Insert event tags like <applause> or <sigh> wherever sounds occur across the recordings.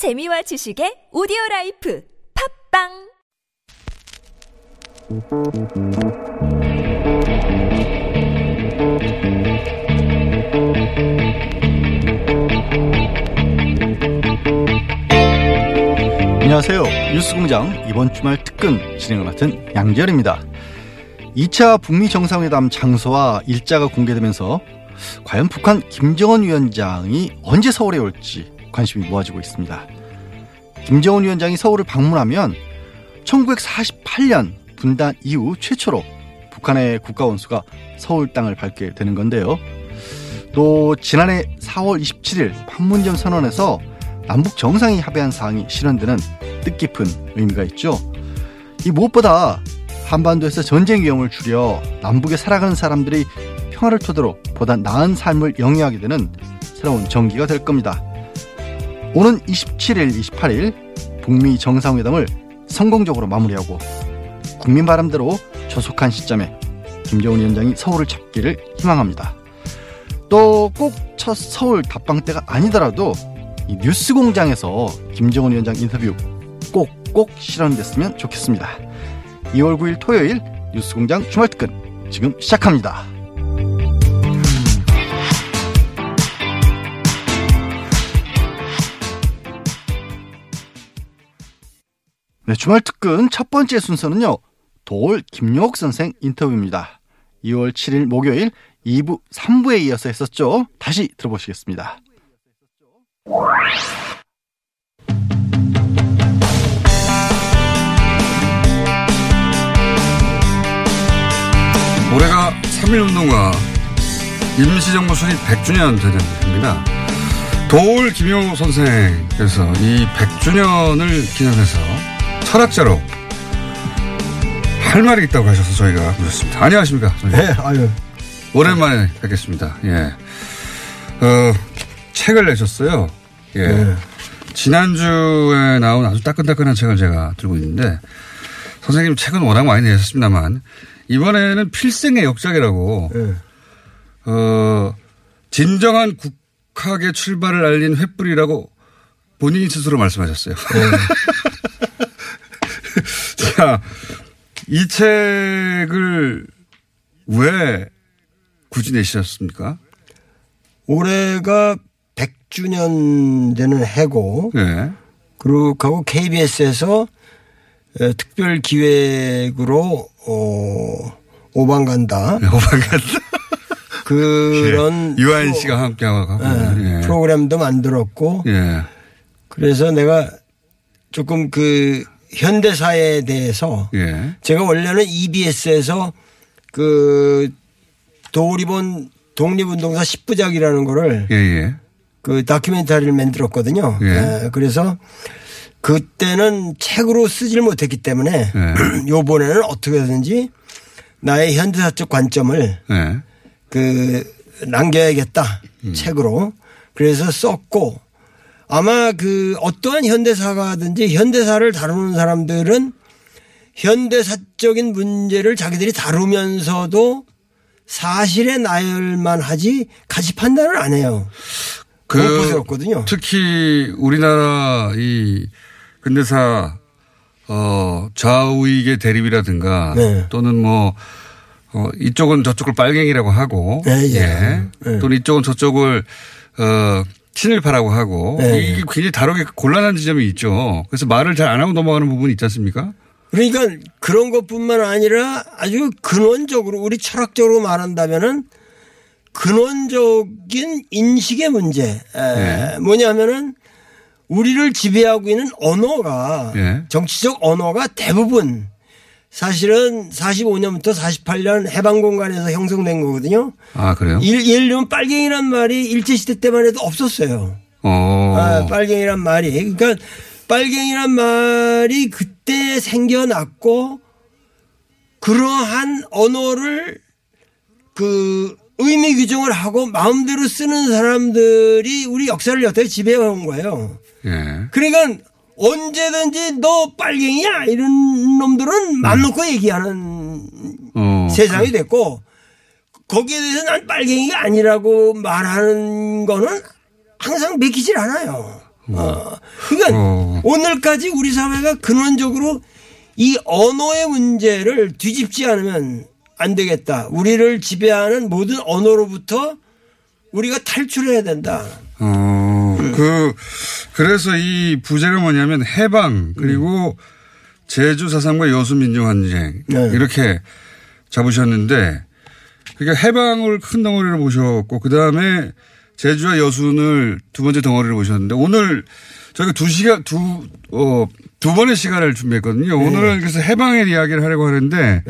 재미와 지식의 오디오 라이프 팟빵 안녕하세요. 뉴스공장 이번 주말 특근 진행을 맡은 양지열입니다. 2차 북미 정상회담 장소와 일자가 공개되면서 과연 북한 김정은 위원장이 언제 서울에 올지 관심이 모아지고 있습니다. 김정은 위원장이 서울을 방문하면 1948년 분단 이후 최초로 북한의 국가원수가 서울 땅을 밟게 되는 건데요. 또 지난해 4월 27일 판문점 선언에서 남북 정상이 합의한 사항이 실현되는 뜻깊은 의미가 있죠. 이 무엇보다 한반도에서 전쟁 위험을 줄여 남북에 살아가는 사람들이 평화를 토대로 보다 나은 삶을 영위하게 되는 새로운 전기가 될 겁니다. 오는 27일, 28일 북미 정상회담을 성공적으로 마무리하고 국민 바람대로 조속한 시점에 김정은 위원장이 서울을 찾기를 희망합니다. 또 꼭 첫 서울 답방 때가 아니더라도 이 뉴스 공장에서 김정은 위원장 인터뷰 꼭꼭 실현됐으면 좋겠습니다. 2월 9일 토요일 뉴스 공장 주말 특근 지금 시작합니다. 네, 주말 특근 첫 번째 순서는요. 도올 김용옥 선생 인터뷰입니다. 2월 7일 목요일 2부, 3부에 이어서 했었죠. 다시 들어보시겠습니다. 올해가 3.1운동과 임시정부 수립 100주년 되는 해입니다. 도울 김용호 선생께서 이 100주년을 기념해서 철학자로 할 말이 있다고 하셔서 저희가 모셨습니다. 안녕하십니까? 선생님. 네, 아유. 오랜만에 뵙겠습니다. 예. 어, 책을 내셨어요. 예. 네. 지난주에 나온 아주 따끈따끈한 책을 제가 들고 있는데 선생님 책은 워낙 많이 내셨습니다만 이번에는 필생의 역작이라고 네. 어, 진정한 국학의 출발을 알린 횃불이라고 본인이 스스로 말씀하셨어요. <laughs> 자, 이 책을 왜 굳이 내셨습니까? 올해가 100주년 되는 해고, 예. 그리고 KBS에서 특별 기획으로, 어, 오방 간다. 오방간 <laughs> 그런. 예. 유한 씨가 함께하고. 예, 예. 프로그램도 만들었고, 예. 그래서 내가 조금 그 현대사에 대해서 예. 제가 원래는 EBS에서 그 도리본 독립운동사 10부작이라는 거를 예, 예. 그 다큐멘터리를 만들었거든요. 예. 예, 그래서 그때는 책으로 쓰질 못했기 때문에 예. <clears throat> 요번에는 어떻게든지 나의 현대사적 관점을 예. 그 남겨야겠다 음. 책으로 그래서 썼고 아마 그 어떠한 현대사가든지 현대사를 다루는 사람들은 현대사적인 문제를 자기들이 다루면서도 사실에 나열만 하지 가치 판단을 안 해요. 그 공포스럽거든요. 특히 우리나라 이 근대사 어 좌우익의 대립이라든가 네. 또는 뭐 어, 이쪽은 저쪽을 빨갱이라고 하고 네, 예. 네. 또는 이쪽은 저쪽을 어 친일파라고 하고 네. 이게 굉장히 다루기 곤란한 지점이 있죠. 그래서 말을 잘 안 하고 넘어가는 부분이 있지 않습니까? 그러니까 그런 것뿐만 아니라 아주 근원적으로 우리 철학적으로 말한다면은 근원적인 인식의 문제 에, 네. 뭐냐면은 우리를 지배하고 있는 언어가 예. 정치적 언어가 대부분 사실은 45년부터 48년 해방 공간에서 형성된 거거든요. 아 그래요? 일- 예를 들면 빨갱이란 말이 일제시대 때만 해도 없었어요. 어. 아, 빨갱이란 말이. 그러니까 빨갱이란 말이 그때 생겨났고 그러한 언어를 그 의미 규정을 하고 마음대로 쓰는 사람들이 우리 역사를 여태 지배해 온 거예요. 예. 그러니까 언제든지 너 빨갱이야 이런 놈들은 맘 놓고 얘기하는 어. 세상이 됐고 거기에 대해서 난 빨갱이가 아니라고 말하는 거는 항상 맥히질 않아요. 어. 그러니까 어. 오늘까지 우리 사회가 근원적으로 이 언어의 문제를 뒤집지 않으면 안 되겠다. 우리를 지배하는 모든 언어로부터 우리가 탈출해야 된다. 어, 그, 그래서 이 부제가 뭐냐면 해방, 그리고 제주 사상과 여수 민중항쟁, 네. 이렇게 잡으셨는데, 그러니까 해방을 큰 덩어리로 보셨고, 그 다음에 제주와 여순을 두 번째 덩어리로 보셨는데, 오늘 저희가 두 시간, 두, 어, 두 번의 시간을 준비했거든요. 오늘은 그래서 해방의 이야기를 하려고 하는데,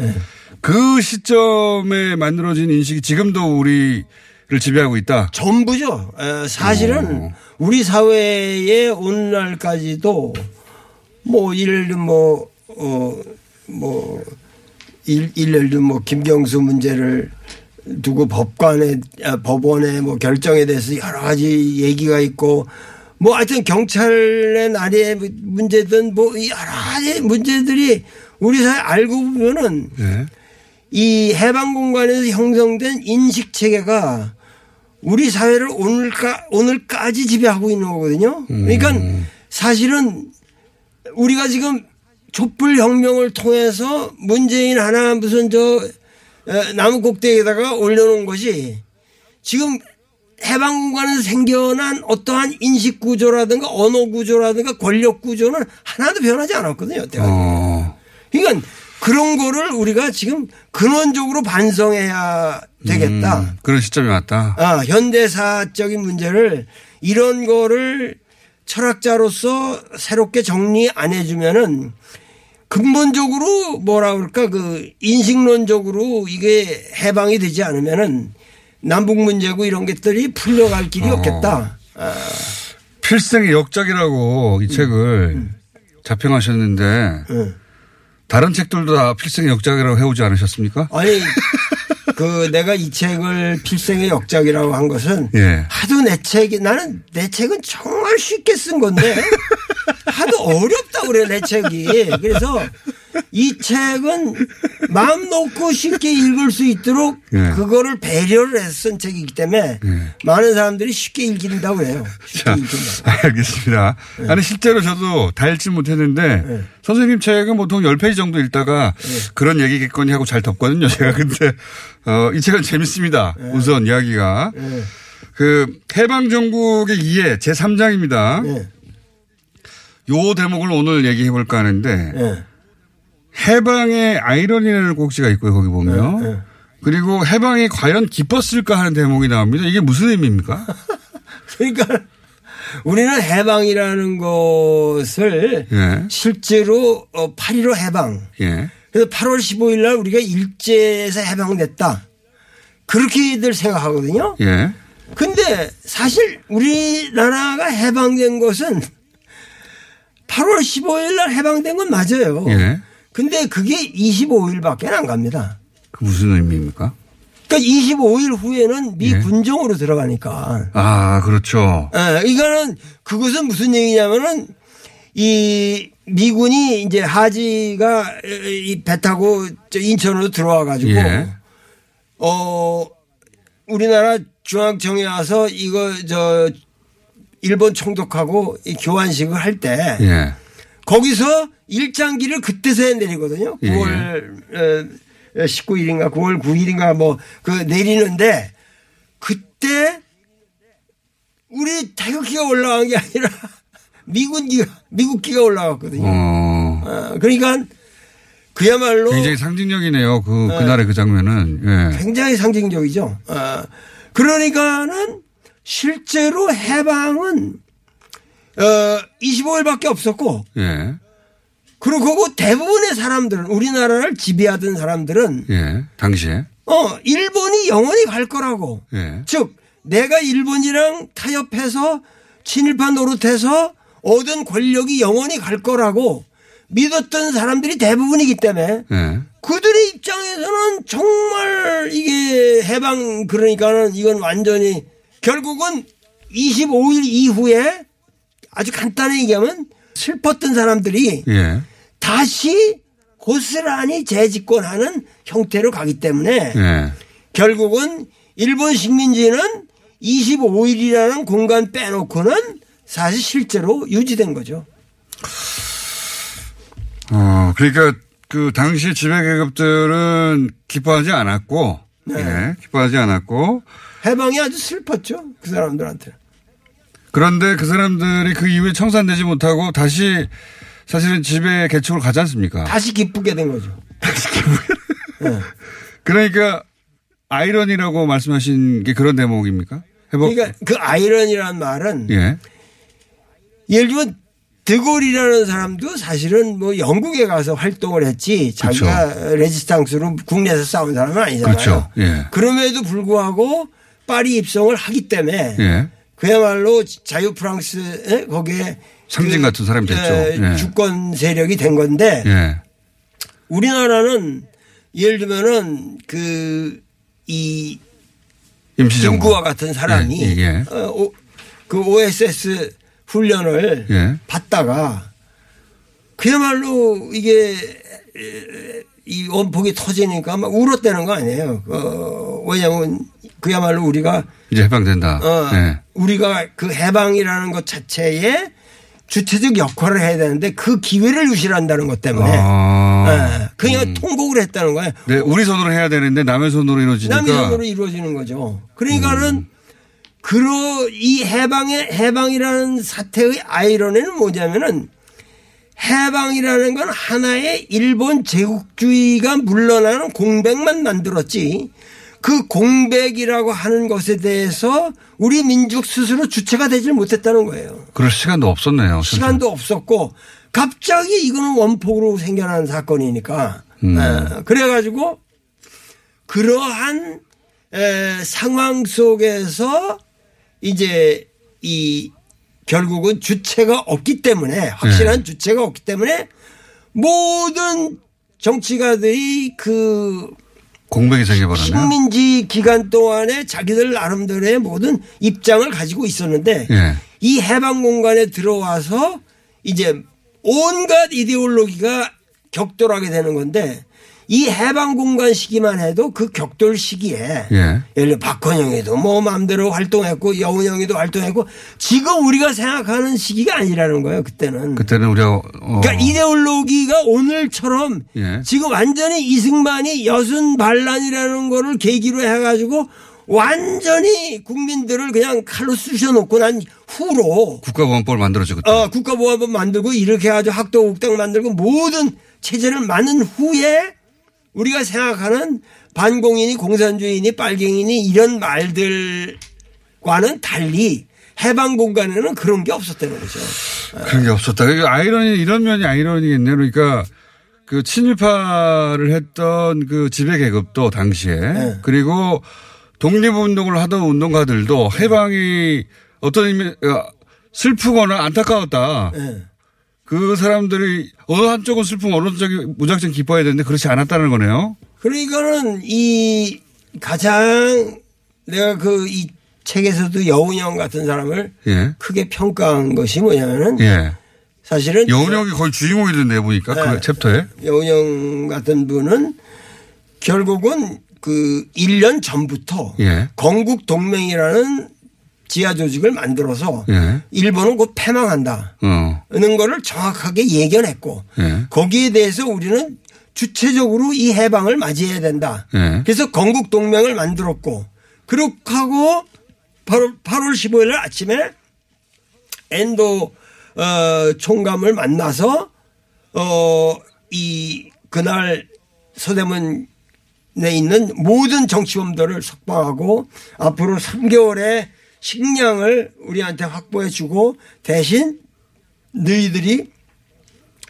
그 시점에 만들어진 인식이 지금도 우리 를 지배하고 있다. 전부죠. 에, 사실은 어. 우리 사회에 오늘날까지도 뭐 예를 들면 뭐, 어, 뭐, 일, 예를 들면 뭐 김경수 문제를 두고 법관에, 아, 법원에 뭐 결정에 대해서 여러 가지 얘기가 있고 뭐 하여튼 경찰의 날의 문제든 뭐 여러 가지 문제들이 우리 사회 알고 보면은 네. 이 해방 공간에서 형성된 인식 체계가 우리 사회를 오늘까 오늘까지 지배하고 있는 거거든요. 그러니까 사실은 우리가 지금 촛불 혁명을 통해서 문재인 하나 무슨 저 에, 나무 꼭대기에다가 올려놓은 것이 지금 해방 공간에서 생겨난 어떠한 인식 구조라든가 언어 구조라든가 권력 구조는 하나도 변하지 않았거든요. 여태까지. 어, 그러니까 그런 거를 우리가 지금 근원적으로 반성해야 되겠다. 음, 그런 시점이 왔다. 아, 현대사적인 문제를 이런 거를 철학자로서 새롭게 정리 안 해주면은 근본적으로 뭐라 그럴까 그 인식론적으로 이게 해방이 되지 않으면은 남북 문제고 이런 것들이 풀려갈 길이 어. 없겠다. 아, 필생의 역작이라고 이 책을 자평하셨는데 응. 다른 책들도 다 필생의 역작이라고 해오지 않으셨습니까? 아니 그 내가 이 책을 필생의 역작이라고 한 것은 예. 하도 내 책이 나는 내 책은 정말 쉽게 쓴 건데 하도 어렵다 그래 내 책이 그래서 이 책은 마음 놓고 쉽게 읽을 수 있도록 예. 그거를 배려를 해서 쓴 책이기 때문에 예. 많은 사람들이 쉽게 읽힌다고 해요 쉽게 자, 읽힌다 알겠습니다. 아니, 실제로 저도 다 읽지 못했는데, 네. 선생님 책은 보통 10페이지 정도 읽다가 그런 얘기겠거니 하고 잘 덮거든요. 제가 근데, 어, 이 책은 재밌습니다. 네. 우선 이야기가. 그, 해방정국의 이해 제3장입니다. 예. 요 대목을 오늘 얘기해 볼까 하는데, 예. 해방의 아이러니라는 꼭지가 있고요, 거기 보면. 네, 네. 그리고 해방이 과연 기뻤을까 하는 대목이 나옵니다. 이게 무슨 의미입니까? <laughs> 그러니까 우리는 해방이라는 것을 예. 실제로 8.15 해방 예. 그래서 8월 15일 날 우리가 일제에서 해방됐다. 그렇게들 생각하거든요. 예. 근데 사실 우리나라가 해방된 것은 8월 15일 날 해방된 건 맞아요. 예. 근데 그게 25일밖에 안 갑니다. 그 무슨 의미입니까? 그러니까 25일 후에는 미 예. 군정으로 들어가니까. 아, 그렇죠. 예, 이거는 그것은 무슨 얘기냐면은 이 미군이 이제 하지가 이 배 타고 저 인천으로 들어와 가지고 예. 어 우리나라 중앙청에 와서 이거 저 일본 총독하고 이 교환식을 할때 예. 거기서 일장기를 그때서야 내리거든요. 예. 9월 19일인가 9월 9일인가 뭐 그 내리는데 그때 우리 태극기가 올라간 게 아니라 <laughs> 미군기가 미국기가 올라갔거든요. 어. 어, 그러니까 그야말로 굉장히 상징적이네요. 그, 네. 그날의 그 장면은. 예. 굉장히 상징적이죠. 어, 그러니까는 실제로 해방은 어 25일밖에 없었고 예. 그리고 그 대부분의 사람들은 우리나라를 지배하던 사람들은 예. 당시에. 어 일본이 영원히 갈 거라고 예. 즉 내가 일본이랑 타협해서 친일파 노릇해서 얻은 권력이 영원히 갈 거라고 믿었던 사람들이 대부분이기 때문에 예. 그들의 입장에서는 정말 이게 해방 그러니까는 이건 완전히 결국은 25일 이후에 아주 간단히 얘기하면 슬펐던 사람들이 예. 다시 고스란히 재집권하는 형태로 가기 때문에 예. 결국은 일본 식민지는 25일이라는 공간 빼놓고는 사실 실제로 유지된 거죠. 어, 그러니까 그 당시 지배 계급들은 기뻐하지 않았고, 네. 예, 기뻐하지 않았고, 해방이 아주 슬펐죠. 그 사람들한테. 그런데 그 사람들이 그 이후에 청산되지 못하고 다시 사실은 지배 개척을 가지 않습니까? 다시 기쁘게 된 거죠. <laughs> 그러니까 아이러니라고 말씀하신 게 그런 대목입니까? 회복. 그러니까 그 아이러니라는 말은 예. 예를 들면 드골이라는 사람도 사실은 뭐 영국에 가서 활동을 했지 자기가 레지스탕스로 국내에서 싸운 사람은 아니잖아요. 그렇죠. 예. 그럼에도 불구하고 파리 입성을 하기 때문에 예. 그야말로 자유 프랑스 거기에 상징 같은 사람이 됐죠. 에, 예. 주권 세력이 된 건데 예. 우리나라는 예를 들면은 그 이 임시정부. 김구와 같은 사람이 예, 예. 어, 오- 그 OSS 훈련을 예. 받다가 그야말로 이게 에, 이 원폭이 터지니까 막 울었다는 거 아니에요. 어, 왜냐하면 그야말로 우리가 이제 해방된다. 어, 예. 우리가 그 해방이라는 것 자체에 주체적 역할을 해야 되는데 그 기회를 유실한다는 것 때문에 아. 예, 그냥 통곡을 했다는 거예요. 네, 우리 손으로 해야 되는데 남의 손으로 이루어지니까. 남의 손으로 이루어지는 거죠. 그러니까는 음. 그러 이 해방의 해방이라는 사태의 아이러니는 뭐냐면은 해방이라는 건 하나의 일본 제국주의가 물러나는 공백만 만들었지. 그 공백이라고 하는 것에 대해서 우리 민족 스스로 주체가 되질 못했다는 거예요. 그럴 시간도 없었네요. 시간도 없었고 갑자기 이거는 원폭으로 생겨난 사건이니까 음. 에, 그래가지고 그러한 에, 상황 속에서 이제 이 결국은 주체가 없기 때문에 확실한 네. 주체가 없기 때문에 모든 정치가들이 그 공백이 생겨버렸네. 식민지 기간 동안에 자기들 나름대로의 모든 입장을 가지고 있었는데 예. 이 해방 공간에 들어와서 이제 온갖 이데올로기가 격돌하게 되는 건데 이 해방 공간 시기만 해도 그 격돌 시기에 예. 예를 들어 박헌영이도 뭐 마음대로 활동했고 여운형이도 활동했고 지금 우리가 생각하는 시기가 아니라는 거예요 그때는. 그때는 우리가 어, 그러니까 이데올로기가 오늘처럼 예. 지금 완전히 이승만이 여순 반란이라는 거를 계기로 해가지고 완전히 국민들을 그냥 칼로 쑤셔놓고 난 후로 국가보안법을 만들었죠 그때. 어, 국가보안법 만들고 이렇게 해가지고 학도국당 만들고 모든 체제를 만든 후에 우리가 생각하는 반공인이 공산주의니 빨갱이니 이런 말들과는 달리 해방 공간에는 그런 게 없었다는 거죠. 그런 게 없었다. 그 아이러니 이런 면이 아이러니겠네요. 그러니까 그 친일파를 했던 그 지배 계급도 당시에 네. 그리고 독립운동을 하던 운동가들도 해방이 어떤 의미 어, 슬프거나 안타까웠다. 예. 그 사람들이 어느 한쪽은 슬프면 어느 쪽이 무작정 기뻐해야 되는데 그렇지 않았다는 거네요. 그러니까는 이 가장 내가 그 이 책에서도 여운형 같은 사람을 예. 크게 평가한 것이 뭐냐면은 예. 사실은 여운형이 거의 주인공이던데 보니까 그 네. 챕터에. 여운형 같은 분은 결국은 그 1년 전부터 예. 건국 동맹이라는 지하 조직을 만들어서 예. 일본은 곧 패망한다. 어. 는 거를 정확하게 예견했고 예. 거기에 대해서 우리는 주체적으로 이 해방을 맞이해야 된다. 예. 그래서 건국 동맹을 만들었고 그렇게 하고 8월, 8월 15일 날 아침에 엔도 어, 총감을 만나서 어, 이 그날 서대문에 있는 모든 정치범들을 석방하고 앞으로 3개월의 식량을 우리한테 확보해 주고 대신 너희들이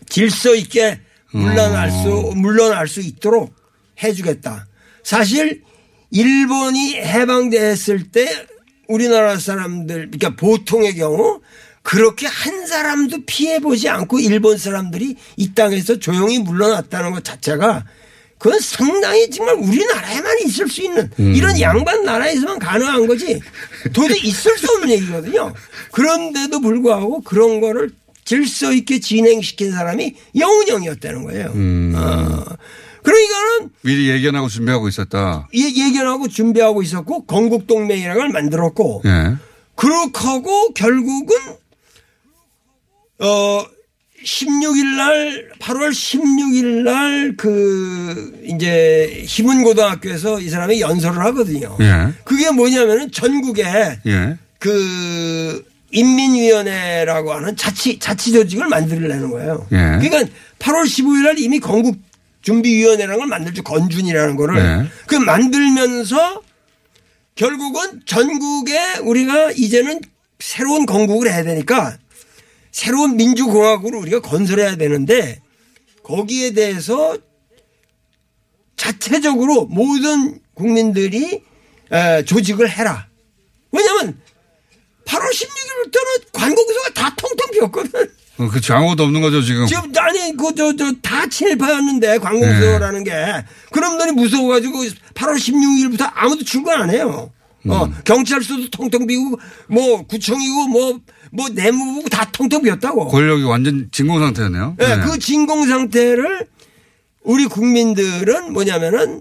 질서 있게 물러날 수, 물러날 수 있도록 해 주겠다. 사실 일본이 해방됐을 때 우리나라 사람들, 그러니까 보통의 경우 그렇게 한 사람도 피해 보지 않고 일본 사람들이 이 땅에서 조용히 물러났다는 것 자체가 그건 상당히 정말 우리나라에만 있을 수 있는 이런 양반 나라에서만 가능한 거지 도저히 있을 수 없는 얘기거든요. 그런데도 불구하고 그런 거를 질서 있게 진행시킨 사람이 영운형이었다는 거예요. 어. 그러니까는 미리 예견하고 준비하고 있었다. 예- 예견하고 준비하고 있었고 건국동맹이라는 걸 만들었고 예. 그렇게 하고 결국은 어 16일 날 8월 16일 날 그 이제 희문 고등학교에서 이 사람이 연설을 하거든요. 예. 그게 뭐냐면은 전국에 예. 그 인민위원회라고 하는 자치 자치 조직을 만들려는 거예요. 예. 그러니까 8월 15일 날 이미 건국 준비위원회라는 걸 만들죠. 건준이라는 거를 예. 그 만들면서 결국은 전국에 우리가 이제는 새로운 건국을 해야 되니까 새로운 민주공화국을 우리가 건설해야 되는데 거기에 대해서 자체적으로 모든 국민들이 에, 조직을 해라. 왜냐하면 8월 16일부터는 관공서가 다 통통 비었거든. 어, 그렇죠. 아무것도 없는 거죠, 지금. 지금 아니 그 저 저 다 친일파였는데 관공서라는 게 그럼 너희 무서워가지고 8월 16일부터 아무도 출근 안 해요. 어 경찰서도 통통 비고 뭐 구청이고 뭐뭐 내무부 다 통통 비었다고. 권력이 완전 진공 상태였네요. 예, 네. 그 진공 상태를 우리 국민들은 뭐냐면은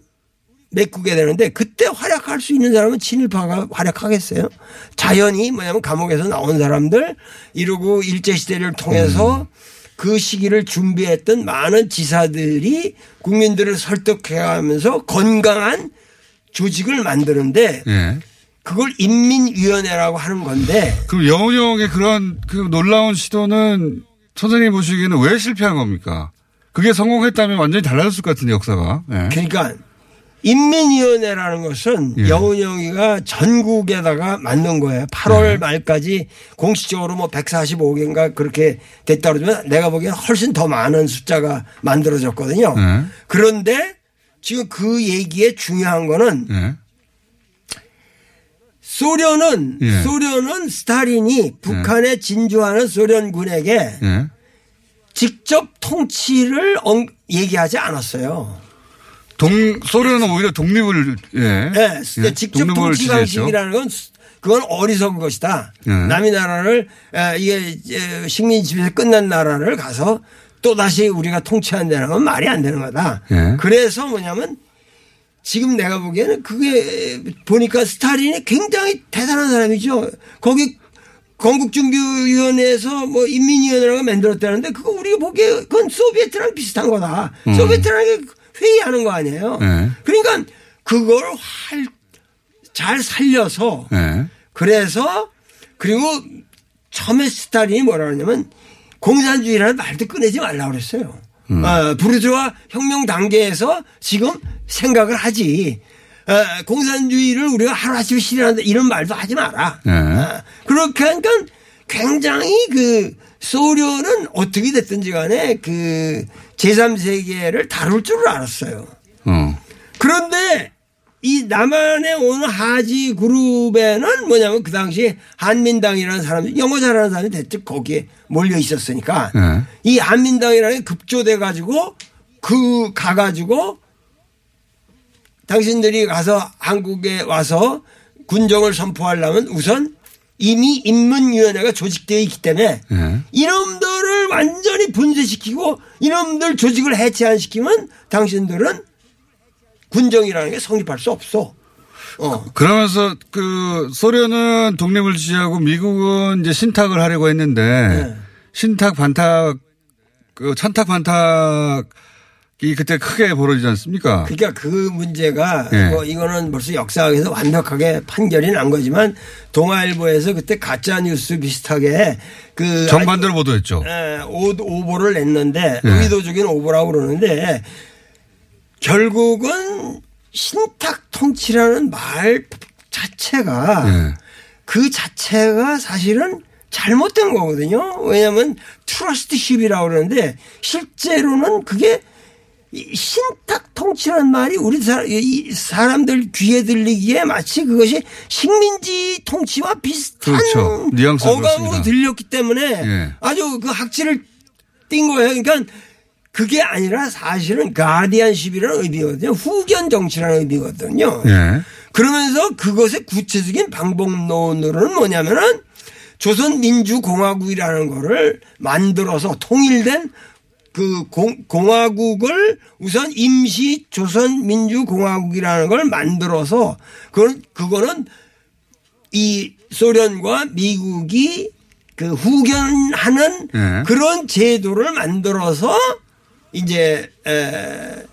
메꾸게 되는데 그때 활약할 수 있는 사람은 친일파가 활약하겠어요. 자연히 뭐냐면 감옥에서 나온 사람들 이러고 일제 시대를 통해서 그 시기를 준비했던 많은 지사들이 국민들을 설득해가면서 건강한 조직을 만드는데 예. 그걸 인민위원회라고 하는 건데 그럼 영훈형의 그런 그 놀라운 시도는 선생님 보시기에는 왜 실패한 겁니까? 그게 성공했다면 완전히 달라졌을 것 같은데 역사가. 예. 그러니까 인민위원회라는 것은 예. 여운형이가 전국에다가 만든 거예요. 8월 네. 말까지 공식적으로 뭐 145개인가 그렇게 됐다 그러지만 내가 보기엔 훨씬 더 많은 숫자가 만들어졌거든요. 네. 그런데 지금 그 얘기에 중요한 거는 예. 소련은 예. 소련은 스타린이 북한에 진주하는 소련군에게 예. 직접 통치를 엉- 얘기하지 않았어요. 동 소련은 오히려 독립을 예. 네, 예, 직접 지지했죠. 방식이라는 건 수- 그건 어리석은 것이다. 네. 남의 나라를 에, 이게 식민 지배에서 끝난 나라를 가서 또 다시 우리가 통치한다는 건 말이 안 되는 거다. 네. 그래서 뭐냐면 지금 내가 보기에는 그게 보니까 스타린이 굉장히 대단한 사람이죠. 거기 건국준비위원회에서 뭐 인민위원회라고 만들었다는데 그거 우리가 보기에 그건 소비에트랑 비슷한 거다. 음. 소비에트라는 게 회의하는 거 아니에요. 네. 그러니까 그걸 활, 잘 살려서 예. 그래서 그리고 처음에 스타린이 뭐라 그러냐면 공산주의라는 말도 꺼내지 말라고 그랬어요. 음. 어, 부르주아 혁명 단계에서 지금 생각을 하지. 어, 공산주의를 우리가 하루아침에 실현한다 이런 말도 하지 마라. 네. 어, 그렇게 하니까 굉장히 그 소련은 어떻게 됐든지 간에 그 제3세계를 다룰 줄 알았어요. 어. 그런데 이 남한에 오는 하지 그룹에는 뭐냐면 그 당시 한민당이라는 사람, 영어 잘하는 사람이 대체 거기에 몰려 있었으니까 네. 이 한민당이라는 게 급조돼 가지고 그 가가지고 당신들이 가서 한국에 와서 군정을 선포하려면 우선 이미 인문위원회가 조직되어 있기 때문에 예. 이놈들을 완전히 분쇄시키고 이놈들 조직을 해체 안 시키면 당신들은 군정이라는 게 성립할 수 없어. 어. 그러면서 그 소련은 독립을 지지하고 미국은 이제 신탁을 하려고 했는데 네. 신탁 반탁 그 찬탁 반탁이 그때 크게 벌어지지 않습니까? 그러니까 그 문제가 예. 뭐 이거는 벌써 역사학에서 완벽하게 판결이 난 거지만 동아일보에서 그때 가짜 뉴스 비슷하게 그 정반대로 보도했죠. 예, 오- 오보를 냈는데 예. 의도적인 오보라고 그러는데 결국은 신탁 통치라는 말 자체가 예. 그 자체가 사실은 잘못된 거거든요. 왜냐하면 트러스트십이라고 그러는데 실제로는 그게 이 신탁 통치라는 말이 우리 사, 사람들 귀에 들리기에 마치 그것이 식민지 통치와 비슷한 그렇죠. 어감으로 그렇습니다. 들렸기 때문에 예. 아주 그 학질을 띈 거예요. 그러니까 그게 아니라 사실은 가디안십이라는 의미거든요. 후견 정치라는 의미거든요. 예. 그러면서 그것의 구체적인 방법론으로는 뭐냐면은 조선민주공화국이라는 거를 만들어서 통일된 그 공, 공화국을 우선 임시 조선민주공화국이라는 걸 만들어서 그건, 그거는 이 소련과 미국이 그 후견하는 예. 그런 제도를 만들어서 이제 에,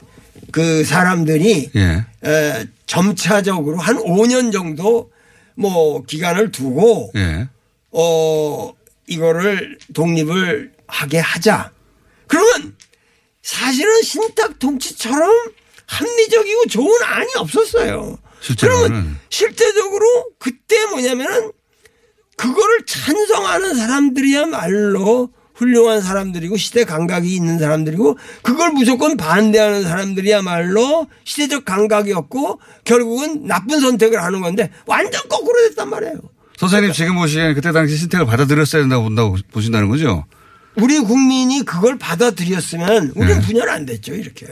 그 사람들이 예. 에, 점차적으로 한 5년 정도 뭐 기간을 두고 예. 어 이거를 독립을 하게 하자. 그러면 사실은 신탁 통치처럼 합리적이고 좋은 안이 없었어요. 실제로는. 그러면 실제적으로 그때 뭐냐면은 그거를 찬성하는 사람들이야말로 훌륭한 사람들이고 시대 감각이 있는 사람들이고 그걸 무조건 반대하는 사람들이야말로 시대적 감각이 없고 결국은 나쁜 선택을 하는 건데 완전 거꾸로 됐단 말이에요. 선생님 지금 보시기엔 그때 당시 신택을 받아들였어야 된다고 본다고 보신다는 거죠? 우리 국민이 그걸 받아들였으면 우리는 네. 분열 안 됐죠, 이렇게.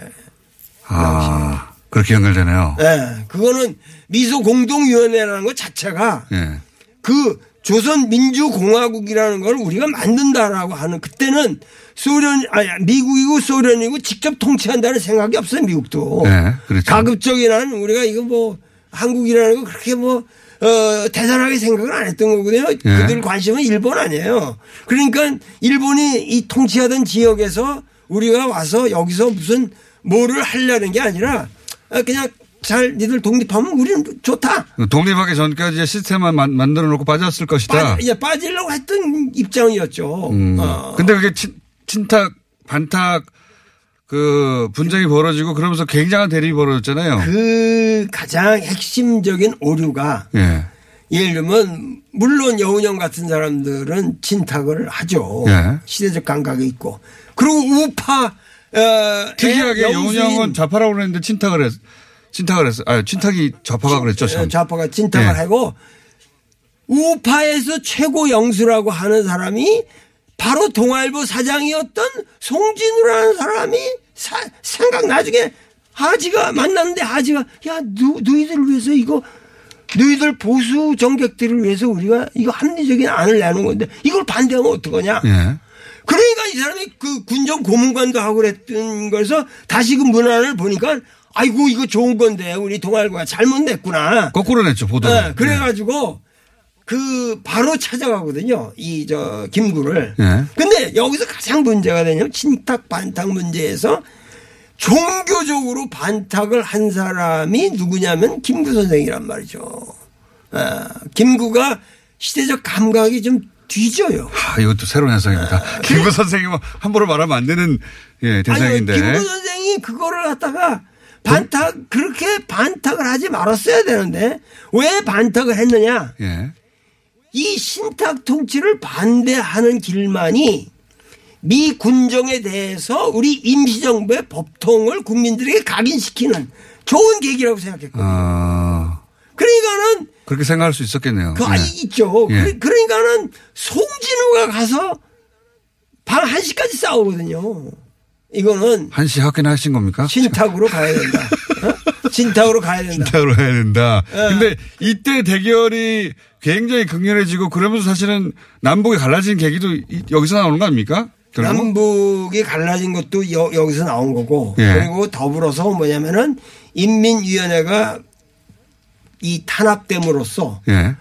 아, 그렇게 연결되네요. 예. 그거는 미소 공동위원회라는 것 자체가 예. 그 조선민주공화국이라는 걸 우리가 만든다라고 하는 그때는 소련, 아니, 미국이고 소련이고 직접 통치한다는 생각이 없어요, 미국도. 네, 그렇죠. 가급적이라는 우리가 이거 뭐 한국이라는 거 그렇게 뭐 어, 대단하게 생각을 안 했던 거거든요. 예. 그들 관심은 일본 아니에요. 그러니까 일본이 이 통치하던 지역에서 우리가 와서 여기서 무슨 뭐를 하려는 게 아니라 아, 그냥 잘 니들 독립하면 우리는 좋다. 독립하기 전까지 시스템만 만- 만들어 놓고 빠졌을 것이다. 빠, 이제 빠지려고 했던 입장이었죠. 음. 어. 근데 그게 친, 친탁, 반탁 그 분쟁이 벌어지고 그러면서 굉장한 대립이 벌어졌잖아요. 그 가장 핵심적인 오류가 예. 예를 들면 물론 여운형 같은 사람들은 친탁을 하죠. 예. 시대적 감각이 있고 그리고 우파 어, 특이하게 의 여운형은 좌파라고 그랬는데 친탁을 했, 친탁을 했어. 아, 친탁이 좌파가 그랬죠. 참. 좌파가 친탁을 예. 하고 우파에서 최고 영수라고 하는 사람이 바로 동아일보 사장이었던 송진우라는 사람이 사- 생각 나중에 하지가 만났는데 하지가 야 너, 너희들 위해서 이거 너희들 보수 정객들을 위해서 우리가 이거 합리적인 안을 내는 건데 이걸 반대하면 어떡하냐. 예. 그러니까 이 사람이 그 군정 고문관도 하고 그랬던 거에서 다시 그 문안을 보니까 아이고 이거 좋은 건데 우리 동아일보가 잘못 냈구나. 거꾸로 냈죠, 보도를. 네, 그래가지고 그 바로 찾아가거든요. 이 저 김구를. 예. 근데 여기서 가장 문제가 되냐면 친탁 반탁 문제에서 종교적으로 반탁을 한 사람이 누구냐면 김구 선생이란 말이죠. 아, 김구가 시대적 감각이 좀 뒤져요. 아, 이것도 새로운 현상입니다. 김구 선생님은 함부로 말하면 안 되는 예, 대상인데. 아니, 김구 선생이 그거를 갖다가 반탁 그렇게 반탁을 하지 말았어야 되는데 왜 반탁을 했느냐? 예. 이 신탁 통치를 반대하는 길만이 미 군정에 대해서 우리 임시정부의 법통을 국민들에게 각인시키는 좋은 계기라고 생각했거든요. 아, 그러니까는 그렇게 생각할 수 있었겠네요. 그 예. 아이 있죠. 예. 그러- 그러니까는 송진우가 가서 밤 1시까지 싸우거든요. 이거는 한시 확인하신 겁니까? 신탁으로 가야 된다. 어? 신탁으로 가야 된다. 타로 해야 된다. 예. 근데 이때 대결이 굉장히 극렬해지고 그러면서 사실은 남북이 갈라진 계기도 이- 여기서 나오는 거 아닙니까? 결국? 남북이 갈라진 것도 여, 기서 나온 거고 예. 그리고 더불어서 뭐냐면은 인민위원회가 이 탄압됨으로써 예.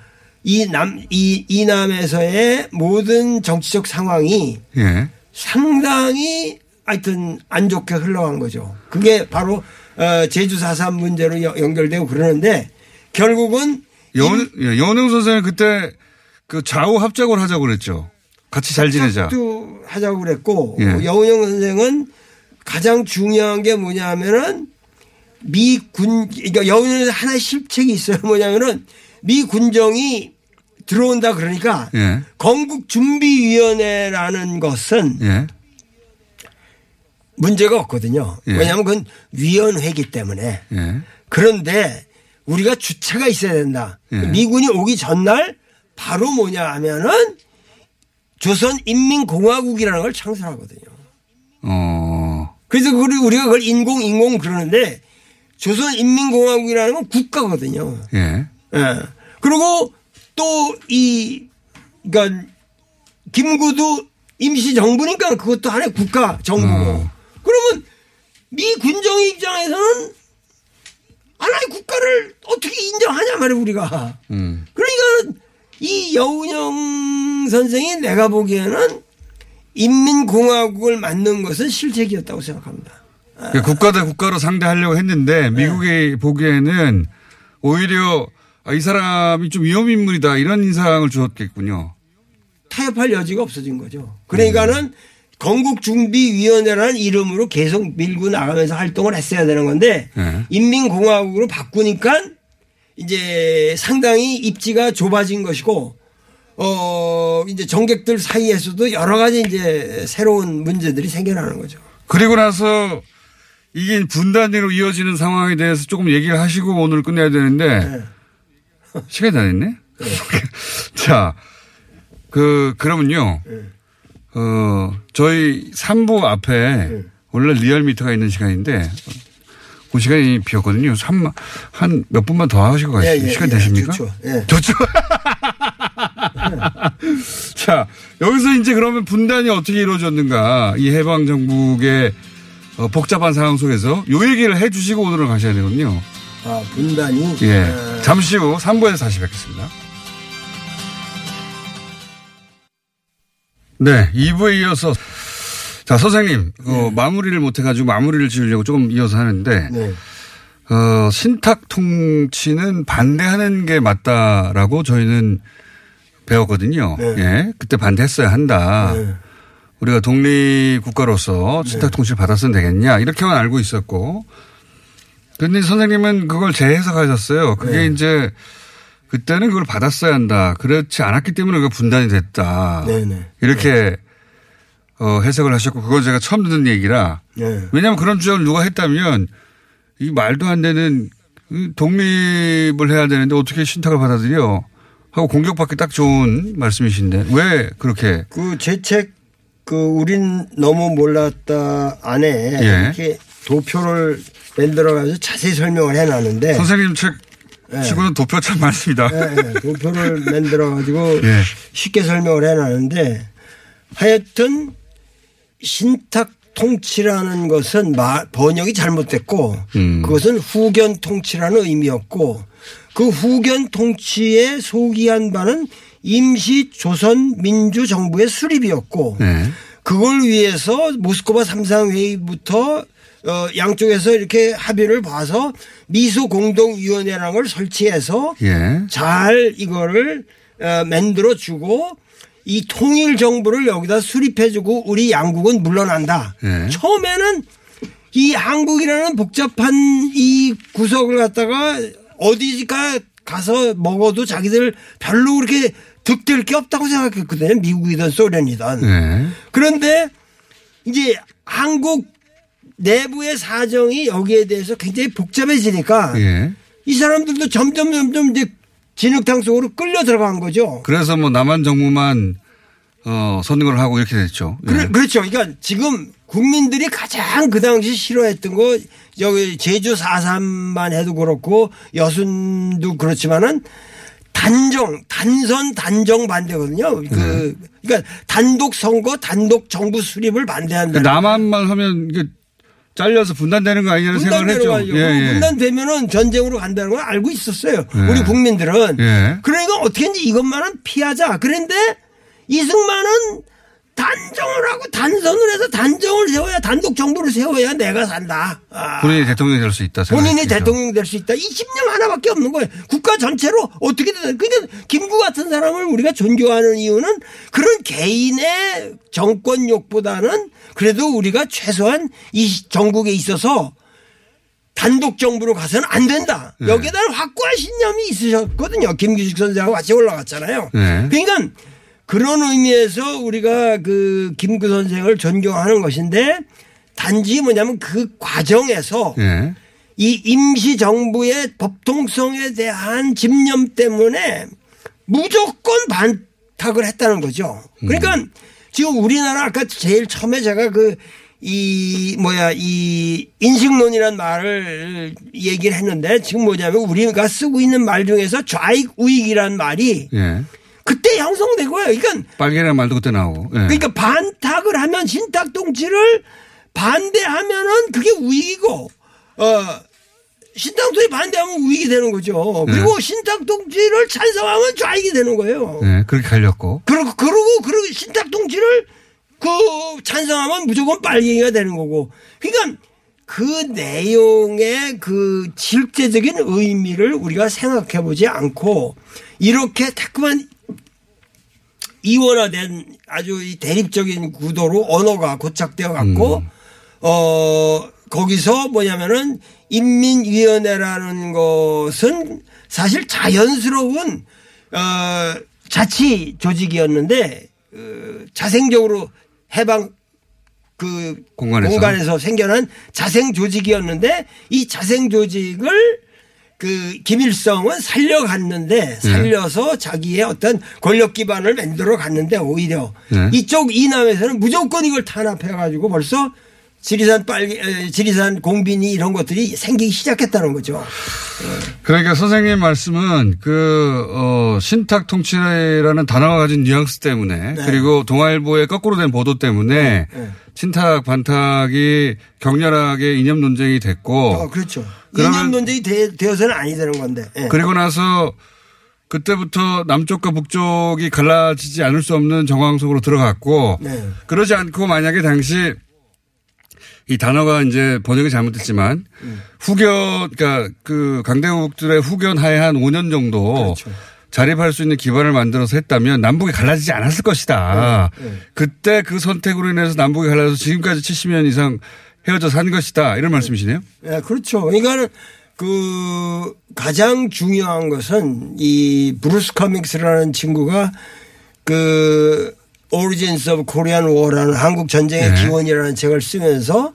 이 남, 이, 이남에서의 모든 정치적 상황이 예. 상당히 하여튼 안 좋게 흘러간 거죠. 그게 바로 어, 제주 4.3 문제로 여- 연결되고 그러는데 결국은 연, 예, 연웅 선생은 그때 그 좌우 합작을 하자고 그랬죠. 같이 잘 지내자. 또 하자고 그랬고 예. 여운영 선생은 가장 중요한 게 뭐냐면은 미 군, 그러니까 여운영 하나의 실책이 있어요. <laughs> 뭐냐면은 미 군정이 들어온다 그러니까 예. 건국준비위원회라는 것은 예. 문제가 없거든요. 예. 왜냐하면 그건 위원회이기 때문에. 예. 그런데 우리가 주체가 있어야 된다. 예. 미군이 오기 전날 바로 뭐냐 하면은 조선인민공화국이라는 걸 창설하거든요. 어. 그래서 그걸 우리가 그걸 인공 인공 그러는데 조선인민공화국이라는 건 국가거든요. 예. 예. 그리고 또 이 그러니까 김구도 임시 정부니까 그것도 하나의 국가 정부고. 어. 그러면 미 군정 입장에서는 하나의 국가를 어떻게 인정하냐 말이야 우리가. 음. 그러니까 이 여운형 선생이 내가 보기에는 인민공화국을 만든 것은 실책이었다고 생각합니다. 그러니까 국가 대 국가로 상대하려고 했는데 미국이 보기에는 오히려 아, 이 사람이 좀 위험 인물이다 이런 인상을 주었겠군요. 타협할 여지가 없어진 거죠. 그러니까는 건국준비위원회라는 이름으로 계속 밀고 나가면서 활동을 했어야 되는 건데 네. 인민공화국으로 바꾸니까 이제 상당히 입지가 좁아진 것이고 어 이제 정객들 사이에서도 여러 가지 이제 새로운 문제들이 생겨나는 거죠. 그리고 나서 이게 분단으로 이어지는 상황에 대해서 조금 얘기를 하시고 오늘 끝내야 되는데 시간이 다 됐네. <laughs> 자, 그 그러면요. 어 저희 3부 앞에 원래 리얼미터가 있는 시간인데 그 시간이 비었거든요. 한몇 분만 더 하시고 가시죠. 예, 예, 시간 예, 되십니까? 좋죠. 예. 좋죠. <laughs> 자, 여기서 이제 그러면 분단이 어떻게 이루어졌는가. 이 해방 정국의 어, 복잡한 상황 속에서 요 얘기를 해 주시고 오늘은 가셔야 되거든요. 아 분단이 예. 어, 잠시 후 3부에서 다시 뵙겠습니다. 네. 2부에 이어서 자, 선생님, 어, 마무리를 못해가지고 마무리를 지으려고 조금 이어서 하는데, 네. 어, 신탁 통치는 반대하는 게 맞다라고 저희는 배웠거든요. 네. 예. 그때 반대했어야 한다. 네. 우리가 독립국가로서 신탁 통치를 받았으면 되겠냐. 이렇게만 알고 있었고. 근데 선생님은 그걸 재해석하셨어요. 그게 네. 이제 그때는 그걸 받았어야 한다. 그렇지 않았기 때문에 그가 분단이 됐다. 네네. 이렇게 어, 해석을 하셨고 그건 제가 처음 듣는 얘기라. 네. 왜냐하면 그런 주장을 누가 했다면 이 말도 안 되는 이 독립을 해야 되는데 어떻게 신탁을 받아들여 하고 공격받기 딱 좋은 말씀이신데 왜 그렇게 그제책그 우린 너무 몰랐다 안에 예. 이렇게 도표를 만들어가지고 자세히 설명을 해놨는데 선생님 책 치고는 도표 참 많습니다. 예, 예, 도표를 <laughs> 만들어 가지고 예. 쉽게 설명을 해놨는데 하여튼 신탁 통치라는 것은 마- 번역이 잘못됐고 음. 그것은 후견 통치라는 의미였고 그 후견 통치에 소기한 바는 임시 조선 민주 정부의 수립이었고 네. 그걸 위해서 모스크바 삼상 회의부터 어, 양쪽에서 이렇게 합의를 봐서 미소 공동위원회라는 걸 설치해서 예. 잘 이거를 어, 만들어 주고 이 통일 정부를 여기다 수립해 주고 우리 양국은 물러난다. 네. 처음에는 이 한국이라는 복잡한 이 구석을 갖다가 어디가 가서 먹어도 자기들 별로 그렇게 득될 게 없다고 생각했거든요. 미국이든 소련이든. 네. 그런데 이제 한국 내부의 사정이 여기에 대해서 굉장히 복잡해지니까 예. 이 사람들도 점점 점점 이제 진흙탕 속으로 끌려 들어간 거죠. 그래서 뭐 남한 정부만 어, 선거를 하고 이렇게 됐죠. 예. 그래, 그렇죠. 그러니까 지금 국민들이 가장 그 당시 싫어했던 거 여기 제주 4.3만 해도 그렇고 여순도 그렇지만은 단정, 단선 단정 반대거든요. 그, 그러니까 단독 선거, 단독 정부 수립을 반대한다. 남한만 하면 잘려서 분단되는 거 아니냐는 생각을 했죠. 분단되는 거죠. 분단되면은 전쟁으로 간다는 걸 알고 있었어요. 예. 우리 국민들은. 예. 그러니까 어떻게든지 이것만은 피하자. 그런데 이승만은 단정을 하고 단선을 해서 단정을 세워야 단독 정부를 세워야 내가 산다. 아. 본인이 대통령이 될 수 있다. 본인이 생각했죠. 대통령 될수 있다. 이 집념 하나밖에 없는 거예요. 국가 전체로 어떻게든. 그러니까 김구 같은 사람을 우리가 존경하는 이유는 그런 개인의 정권 욕보다는 그래도 우리가 최소한 이 전국에 있어서 단독 정부로 가서는 안 된다. 네. 여기에다 확고한 신념이 있으셨거든요. 김규식 선생하고 같이 올라갔잖아요. 네. 그러니까 그런 의미에서 우리가 그 김구 선생을 존경하는 것인데 단지 뭐냐면 그 과정에서 예. 이 임시 정부의 법통성에 대한 집념 때문에 무조건 반탁을 했다는 거죠. 그러니까 지금 우리나라 아까 제일 처음에 제가 그 이 뭐야 이 인식론이란 말을 얘기를 했는데 지금 뭐냐면 우리가 쓰고 있는 말 중에서 좌익 우익이란 말이 예. 그때 형성된 거예요. 그러니까 빨개라는 말도 그때 나오고. 예. 그러니까 반탁을 하면 신탁 통치를 반대하면은 그게 우익이고 어 신탁 통치 반대하면 우익이 되는 거죠. 그리고 신탁 통치를 찬성하면 좌익이 되는 거예요. 네, 그렇게 갈렸고. 그러고 그러고 그러고 신탁 통치를 그 찬성하면 무조건 빨갱이가 되는 거고. 그러니까 그 내용의 그 실제적인 의미를 우리가 생각해 보지 않고 이렇게 자꾸만 이원화된 아주 이 대립적인 구도로 언어가 고착되어 갖고 어 거기서 뭐냐면은 인민위원회라는 것은 사실 자연스러운 어 자치 조직이었는데 어, 자생적으로 해방 그 공간에서. 공간에서 생겨난 자생 조직이었는데 이 자생 조직을 그 김일성은 살려갔는데 살려서 자기의 어떤 권력 기반을 만들어 갔는데 오히려 네. 이쪽 이남에서는 무조건 이걸 탄압해 가지고 벌써 지리산 에, 지리산 공빈이 이런 것들이 생기기 시작했다는 거죠. 그러니까 선생님 말씀은 그, 어, 신탁 통치라는 단어가 가진 뉘앙스 때문에 그리고 동아일보의 거꾸로 된 보도 때문에 네. 친탁, 반탁이 격렬하게 이념 논쟁이 됐고 어, 그렇죠. 이념 논쟁이 되, 되어서는 아니 되는 건데. 예. 그리고 나서 그때부터 남쪽과 북쪽이 갈라지지 않을 수 없는 정황 속으로 들어갔고 네. 그러지 않고 만약에 당시 이 단어가 이제 번역이 잘못됐지만 후견 그러니까 그 강대국들의 후견 하에 한 5년 정도 그렇죠. 자립할 수 있는 기반을 만들어서 했다면 남북이 갈라지지 않았을 것이다. 네, 그때 그 선택으로 인해서 남북이 갈라져서 지금까지 70년 이상 헤어져 산 것이다. 이런 말씀이시네요. 예, 그렇죠. 그러니까 그 가장 중요한 것은 이 브루스 커밍스라는 친구가 그 Origins of Korean War라는 한국 전쟁의 네. 기원이라는 책을 쓰면서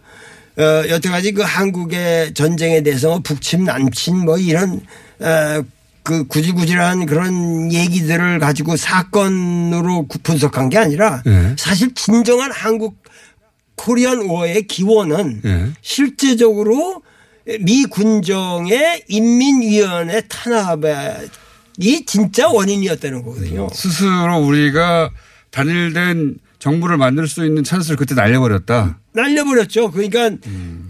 어, 여태까지 그 한국의 전쟁에 대해서 뭐 북침 남침 뭐 이런 어, 그 구질구질한 그런 얘기들을 가지고 사건으로 구- 분석한 게 아니라 네. 사실 진정한 한국 코리안 워의 기원은 네. 실제적으로 미 군정의 인민위원회 탄압이 진짜 원인이었다는 거거든요. 스스로 우리가 단일된 정부를 만들 수 있는 찬스를 그때 날려버렸다. 날려버렸죠. 그러니까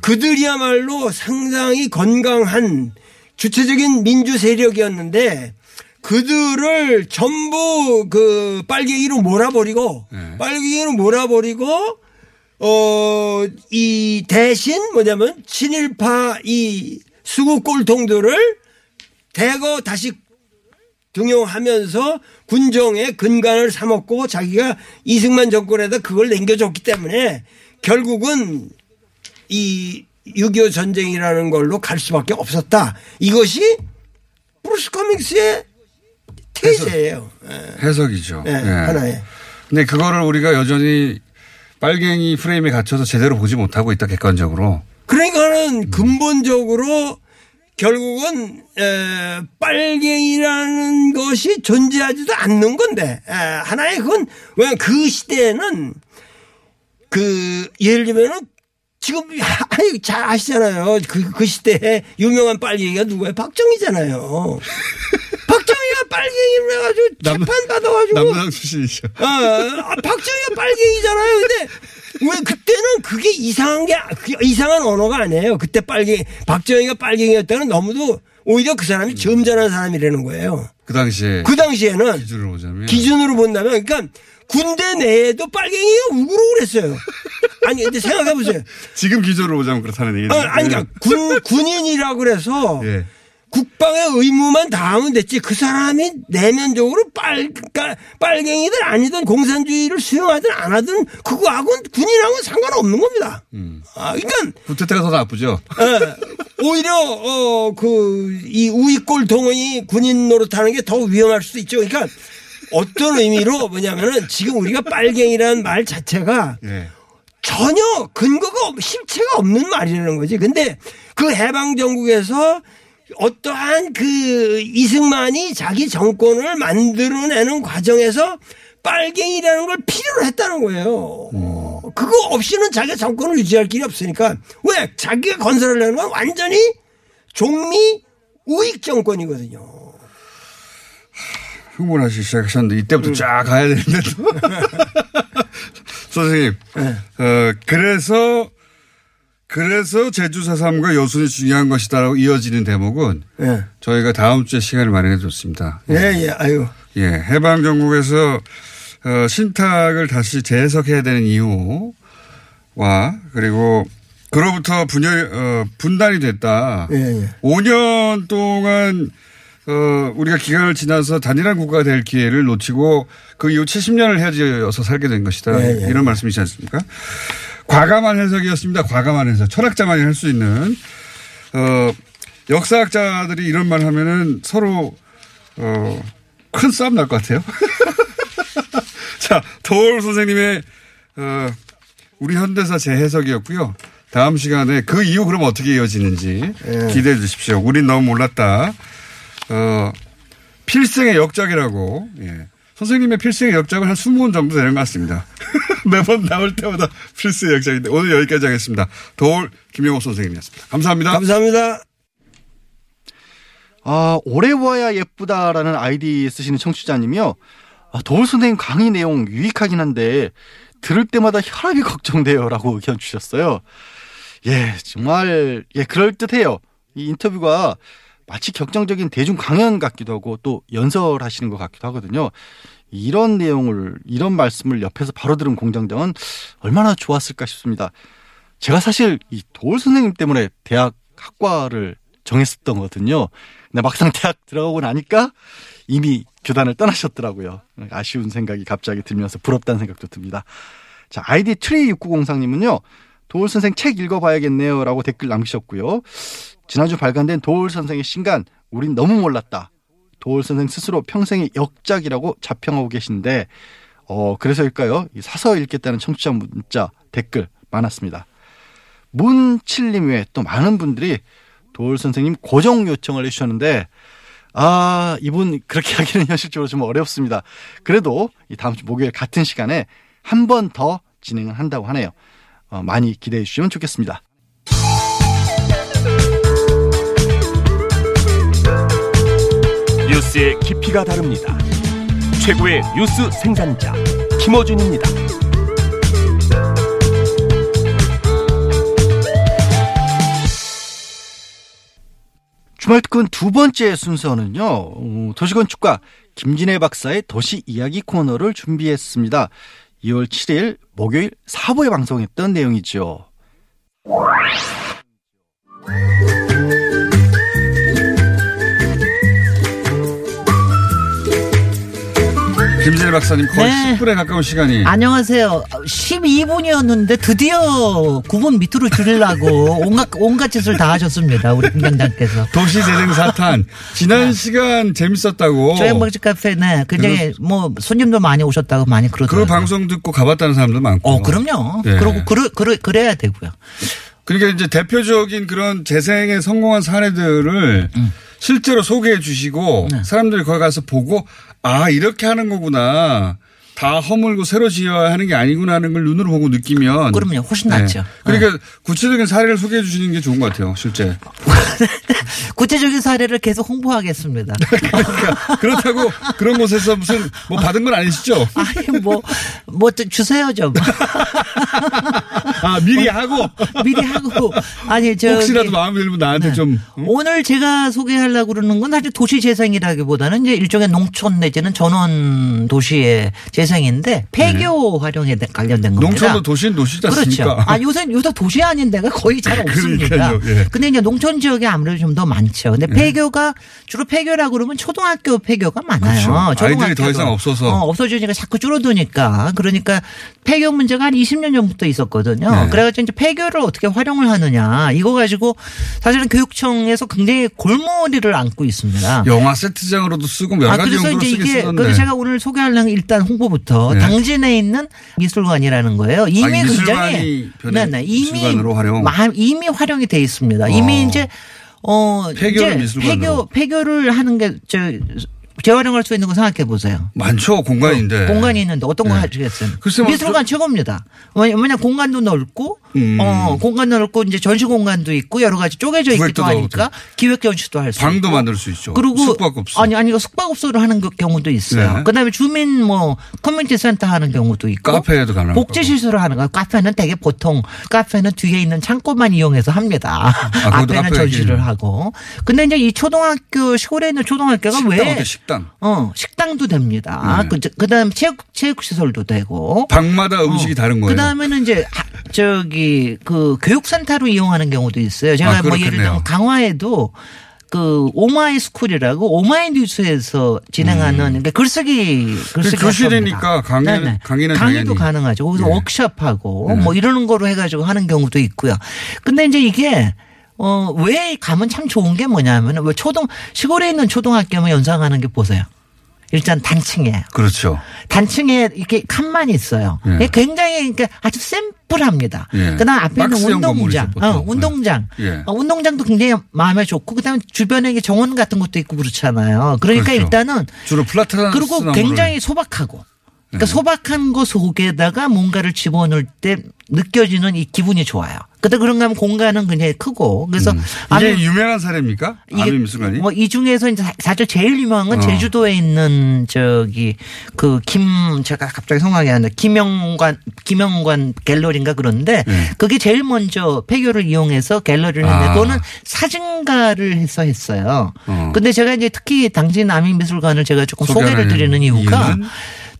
그들이야말로 상당히 건강한 주체적인 민주 세력이었는데 그들을 전부 그 빨갱이로 몰아버리고 네. 빨갱이로 몰아버리고 어, 이 대신 뭐냐면 친일파 이 수구 꼴통들을 대거 다시 등용하면서 군정의 근간을 삼았고 자기가 이승만 정권에다 그걸 남겨줬기 때문에 결국은 이 6.25 전쟁이라는 걸로 갈 수밖에 없었다. 이것이 브루스 커밍스의 테제예요. 예, 해석 이죠. 예, 예. 하나의. 근데 그거를 우리가 여전히 빨갱이 프레임에 갇혀서 제대로 보지 못하고 있다 객관적으로. 그러니까는 근본적으로 결국은 에, 빨갱이라는 것이 존재하지도 않는 건데 에, 하나의 그건 왜그 시대에는 그 예를 들면은 지금 아니 잘 아시잖아요 그, 그 시대에 유명한 빨갱이가 누구예요 박정희잖아요 <laughs> 박정희가 빨갱이로 해가지고 남- 재판 받아가지고 남당 출신이죠. 아, 아, 박정희가 빨갱이잖아요. 근데 왜 그때는 그게 이상한 게그 이상한 언어가 아니에요. 그때 빨갱이 박정희가 빨갱이였다는 너무도 오히려 그 사람이 점잖은 사람이라는 거예요. 그 당시에 그 당시에는 기준으로 보자면. 기준으로 본다면 그러니까 군대 내에도 빨갱이가 우그르고 그랬어요. 아니 근데 생각해 보세요. <laughs> 지금 기준으로 보자면 그렇다는 얘기죠. 어, 아니 그러니까 군 군인이라고 그래서 예. 국방의 의무만 다하면 됐지 그 사람이 내면적으로 빨, 그러니까 빨갱이든 아니든 공산주의를 수용하든 안 하든 그거하고는 군인하고는 상관없는 겁니다. 아, 그러니까 부태태가 더 나쁘죠. 예, 오히려 어 그 이 우익골 동원이 군인 노릇하는 게 더 위험할 수도 있죠. 그러니까 어떤 의미로 뭐냐면은 지금 우리가 빨갱이라는 말 자체가 예. 전혀 근거가 없- 실체가 없는 말이라는 거지. 근데 그 해방 정국에서 어떠한 그 이승만이 자기 정권을 만들어내는 과정에서 빨갱이라는 걸 필요로 했다는 거예요. 그거 없이는 자기가 정권을 유지할 길이 없으니까 왜 자기가 건설하려는 건 완전히 종미 우익 정권이거든요. 흥분하시기 시작하셨는데 이때부터 쫙 가야 되는데 또. <laughs> <laughs> 선생님. 어, 그래서 그래서 제주 4.3과 여순이 중요한 것이다라고 이어지는 대목은 예. 저희가 다음 주에 시간을 마련해 줬습니다. 예, 예, 아유. 예, 해방 정국에서 어, 신탁을 다시 재해석해야 되는 이유와 그리고 그로부터 분열 어, 분단이 됐다. 예, 예. 5년 동안 어, 우리가 기간을 지나서 단일한 국가가 될 기회를 놓치고 그 이후 70년을 헤어져서 살게 된 것이다. 예, 예. 이런 말씀이지 않습니까? 과감한 해석이었습니다. 과감한 해석. 철학자만이 할 수 있는 어, 역사학자들이 이런 말 하면은 서로 어, 큰 싸움 날 것 같아요. <laughs> 자, 도울 선생님의 어, 우리 현대사 재해석이었고요. 다음 시간에 그 이후 그럼 어떻게 이어지는지 예. 기대해 주십시오. 우린 너무 몰랐다. 어, 필생의 역작이라고. 예. 선생님의 필생의 역작은 한 20권 정도 되는 것 같습니다. <laughs> 매번 나올 때마다 필생의 역작인데 오늘 여기까지 하겠습니다. 도울 김영호 선생님이었습니다. 감사합니다. 감사합니다. 아, 오래 보아야 예쁘다라는 아이디 쓰시는 청취자님이요. 아, 도울 선생님 강의 내용 유익하긴 한데 들을 때마다 혈압이 <laughs> 걱정돼요라고 의견 주셨어요. 예, 정말 예 그럴 듯해요. 이 인터뷰가 마치 격정적인 대중 강연 같기도 하고 또 연설하시는 것 같기도 하거든요. 이런 내용을 이런 말씀을 옆에서 바로 들은 공장장은 얼마나 좋았을까 싶습니다. 제가 사실 이 도올 선생님 때문에 대학 학과를 정했었던 거거든요. 근데 막상 대학 들어가고 나니까 이미 교단을 떠나셨더라고요. 아쉬운 생각이 갑자기 들면서 부럽다는 생각도 듭니다. 자, 아이디 트리 6903님은요. 도올 선생 책 읽어봐야겠네요. 라고 댓글 남기셨고요. 지난주 발간된 도올 선생의 신간, 우린 너무 몰랐다. 도올 선생 스스로 평생의 역작이라고 자평하고 계신데, 어, 그래서일까요? 이 사서 읽겠다는 청취자 문자, 댓글 많았습니다. 문칠님 외에 또 많은 분들이 도울 선생님 고정 요청을 해주셨는데, 아, 이분 그렇게 <laughs> 하기는 현실적으로 좀 어렵습니다. 그래도 이 다음 주 목요일 같은 시간에 한 번 더 진행을 한다고 하네요. 어, 많이 기대해 주시면 좋겠습니다. 뉴스의 깊이가 다릅니다. 최고의 뉴스 생산자 김어준입니다. 주말 특근 두 번째 순서는요, 어, 도시건축가 김진애 박사의 도시 이야기 코너를 준비했습니다. 2월 7일 목요일 4부에 방송했던 내용이죠. 김진일 박사님 거의 네. 10분에 가까운 시간이 안녕하세요. 12분이었는데 드디어 9분 밑으로 줄이려고 <laughs> 온갖, 온갖 짓을 다 하셨습니다. 우리 공장장께서. 도시재생 사탄 지난 시간 재밌었다고 조양박집 카페네. 굉장히 뭐 손님도 많이 오셨다고 많이 그 그러더라고요. 방송 듣고 가봤다는 사람도 많고 어, 그럼요. 네. 그러고 그러, 그러, 그래야 되고요. 그러니까 이제 대표적인 그런 재생에 성공한 사례들을 실제로 소개해 주시고 음. 네. 사람들이 거기 가서 보고 아 이렇게 하는 거구나. 다 허물고 새로 지어야 하는 게 아니구나 하는 걸 눈으로 보고 느끼면 그럼요. 훨씬 낫죠. 그러니까 구체적인 사례를 소개해 주시는 게 좋은 것 같아요. 실제. <laughs> 구체적인 사례를 계속 홍보하겠습니다. <laughs> 그러니까 그렇다고 그런 곳에서 무슨 뭐 받은 건 아니시죠? 아니, 뭐, 뭐, 또 주세요, 좀. <laughs> 아 미리 하고 <laughs> 미리 하고. 아니, 저. 혹시라도 마음에 들면 나한테 네. 좀 응? 오늘 제가 소개하려고 그러는 건 사실 도시 재생이라기보다는 이제 일종의 농촌 내지는 전원 도시의 재생인데 폐교 활용에 대- 관련된 겁니다. 네. 농촌도 도시는 도시지 않습니까? 그렇죠. 아, 요새, 요새 도시 아닌 데가 거의 잘 <laughs> 없습니다. 예. 근데 이제 농촌 지역에 아무래도 좀 더 많죠. 근데 폐교가 주로 폐교라고 그러면 초등학교 폐교가 많아요. 그렇죠. 아이들이 더. 이상 없어서. 어, 없어지니까 자꾸 줄어드니까. 그러니까 폐교 문제가 한 20년 전부터 있었거든요. 네. 그래가지고 이제 폐교를 어떻게 활용을 하느냐. 이거 가지고 사실은 교육청에서 굉장히 골머리를 안고 있습니다. 영화 세트장으로도 쓰고 여러 아, 가지 그래서 이제 이게. 그래서 제가 오늘 소개하려는 일단 홍보부터 네. 당진에 있는 미술관이라는 거예요. 이미 아, 굉장히 변해- 네, 네. 이미 활용. 마- 이미 활용이 돼 있습니다. 이미 어. 이제 어 폐교를 이제. 폐교 폐교를 하는 게 저 재활용할 수 있는 거 생각해 보세요. 많죠 공간인데. 공간이 있는데 어떤 거 네. 하시겠어요? 뭐 미술관 최고입니다. 왜냐- 공간도 넓고 음. 어, 공간 넓고 이제 전시 공간도 있고 여러 가지 쪼개져 있기도 하니까 기획 전시도 할 수 있고. 방도 만들 수 있죠. 그리고 숙박업소. 아니 아니 숙박업소를 하는 그 경우도 있어요. 네. 그다음에 주민 뭐 커뮤니티 센터 하는 경우도 있고 카페에도 가능하고. 복지 시설을 하는 거. 카페는 되게 보통 카페는 뒤에 있는 창고만 이용해서 합니다. 아, 앞에는 전시를. 하고. 근데 이제 이 초등학교 시골에 있는 초등학교가 왜 식당. 어, 식당도 됩니다. 네. 그, 그다음 체육 체육 시설도 되고. 방마다 음식이 다른 거예요. 그 다음에는 이제 하- 저기 그 교육센터로 이용하는 경우도 있어요. 제가 아, 뭐 예를. 들면 강화에도 그 오마이 스쿨이라고 오마이 뉴스에서 진행하는 그러니까 글쓰기 글쓰기 그 교실이니까 학교입니다. 강의는- 네네. 강의는 강의도 당연히. 가능하죠. 거기서 네. 워크숍하고 네. 뭐 이러는 거로 해가지고 하는 경우도 있고요. 근데 이제 이게 어, 왜 가면 참 좋은 게 뭐냐면 왜 초등 시골에 있는 초등학교만 연상하는 게 보세요. 일단 단층이에요. 그렇죠. 단층에 이렇게 칸만 있어요. 예. 이게 굉장히 그러니까 아주 심플합니다. 예. 그다음 앞에 있는 박스형 운동장. 어, 운동장, 예. 어, 운동장도 굉장히 마음에 좋고 그다음에 주변에 이게 정원 같은 것도 있고 그렇잖아요. 그러니까 그렇죠. 일단은 주로 플라타나스 그리고 굉장히 소박하고. 그러니까 네. 소박한 거 속에다가 뭔가를 집어넣을 때 느껴지는 이 기분이 좋아요. 근데 그런가 하면 공간은 굉장히 크고 그래서 음. 이게 유명한 사례입니까? 아미미술관이? 뭐 이 중에서 이제 사- 사실 제일 유명한 건 어. 제주도에 있는 저기 그 김 제가 갑자기 생각이 안 나. 김영관 김영관 갤러리인가 그런데 네. 그게 제일 먼저 폐교를 이용해서 갤러리를 했는데 아. 그거는 사진가를 해서 했어요. 어. 근데 제가 이제 특히 당시 남인 미술관을 제가 조금 소개를 소개하는 드리는 이유가 이유는?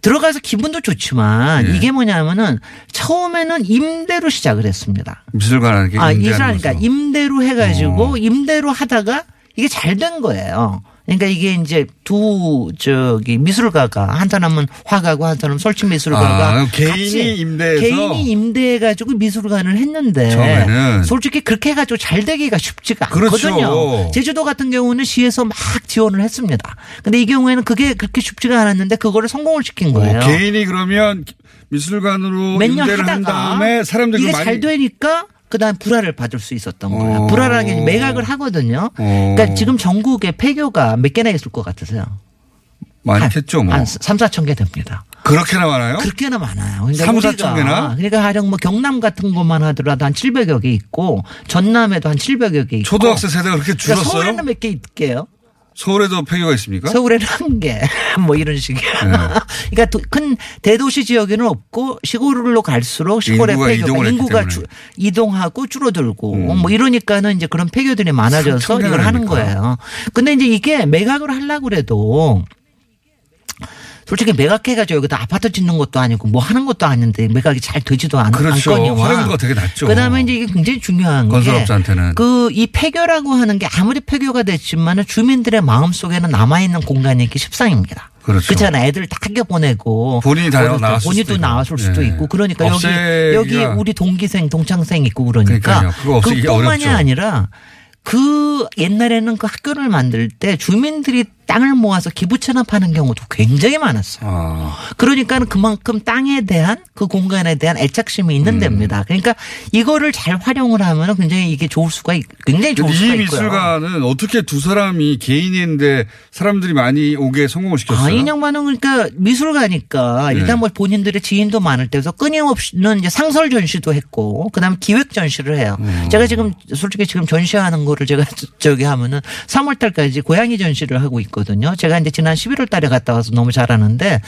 들어가서 기분도 좋지만 예. 이게 뭐냐면은 처음에는 임대로 시작을 했습니다. 미술관하는 게 아, 이사니까 거죠. 임대로 해가지고 어. 임대로 하다가 이게 잘 된 거예요. 그러니까 이게 이제 두 저기 미술가가 한 사람은 화가고 한 사람은 설치 미술가가 아, 개인이 임대해서? 개인이 임대해 가지고 미술관을 했는데 처음에는. 솔직히 그렇게 해 가지고 잘 되기가 쉽지가 그렇죠. 않거든요. 제주도 같은 경우는 시에서 막 지원을 했습니다. 근데 이 경우에는 그게 그렇게 쉽지가 않았는데 그거를 성공을 시킨 거예요. 어, 개인이 그러면 미술관으로 임대를 한 하다가 다음에 사람들이 이게 잘 되니까 그다음 불화를 받을 수 있었던 거예요. 어. 불화라는 게 매각을 하거든요. 어. 그러니까 지금 전국에 폐교가 몇 개나 있을 것 같으세요? 많겠죠 뭐. 한 3, 4천 개 됩니다. 그렇게나 많아요? 그렇게나 많아요. 그러니까 삼, 우리가 사천 개나? 그러니까 가령 뭐 경남 같은 것만 하더라도 한 700여 개 있고 전남에도 한 700여 개 있고 초등학생 세대가 그렇게 그러니까 줄었어요? 서울에는 몇 개 있게요. 서울에도 폐교가 있습니까? 서울에는 한 개, <laughs> 뭐 이런 식이야. 네. <laughs> 그러니까 도- 큰 대도시 지역에는 없고 시골로 갈수록 시골의 인구가 폐교가 인구가. 주- 이동하고 줄어들고 음. 뭐 이러니까는 이제 그런 폐교들이 많아져서 이걸 하는 거예요. 근데 이제 이게 매각을 하려고 그래도 솔직히 매각해가지고 여기다 아파트 짓는 것도 아니고 뭐 하는 것도 아닌데 매각이 잘 되지도 않, 그렇죠. 않거니와 활용도가 되게 낮죠. 그다음에 이제 이게 굉장히 중요한 건설업자한테는. 게그이 폐교라고 하는 게 아무리 폐교가 됐지만은 주민들의 마음 속에는 남아 있는 공간이기 십상입니다. 그렇죠. 그렇잖아. 애들 다 학교 보내고 본인이 다 나왔을 본인도 수도 있고. 나왔을 수도 예. 있고 그러니까 여기 여기 우리 동기생 동창생 있고 그러니까 그뿐만이. 아니라 그 옛날에는 그 학교를 만들 때 주민들이 땅을 모아서 기부 체납하는 경우도 굉장히 많았어요. 아. 그러니까 그만큼 땅에 대한 그 공간에 대한 애착심이 있는 음. 데입니다. 그러니까 이거를 잘 활용을 하면 굉장히 이게 좋을 수가 있, 굉장히 좋을 수가 이 있고요. 미술관은 어떻게 두 사람이 개인인데 사람들이 많이 오게 성공을 시켰어요? 아, 인양반은 그러니까 미술가니까 네. 일단 뭐 본인들의 지인도 많을 때서 끊임없이는 이제 상설 전시도 했고 그다음에 기획 전시를 해요. 음. 제가 지금 솔직히 지금 전시하는 거를 제가 <laughs> 저기 하면은 3월 달까지 고양이 전시를 하고 있 거든요. 제가 이제 지난 11월 달에 갔다 와서 너무 잘하는데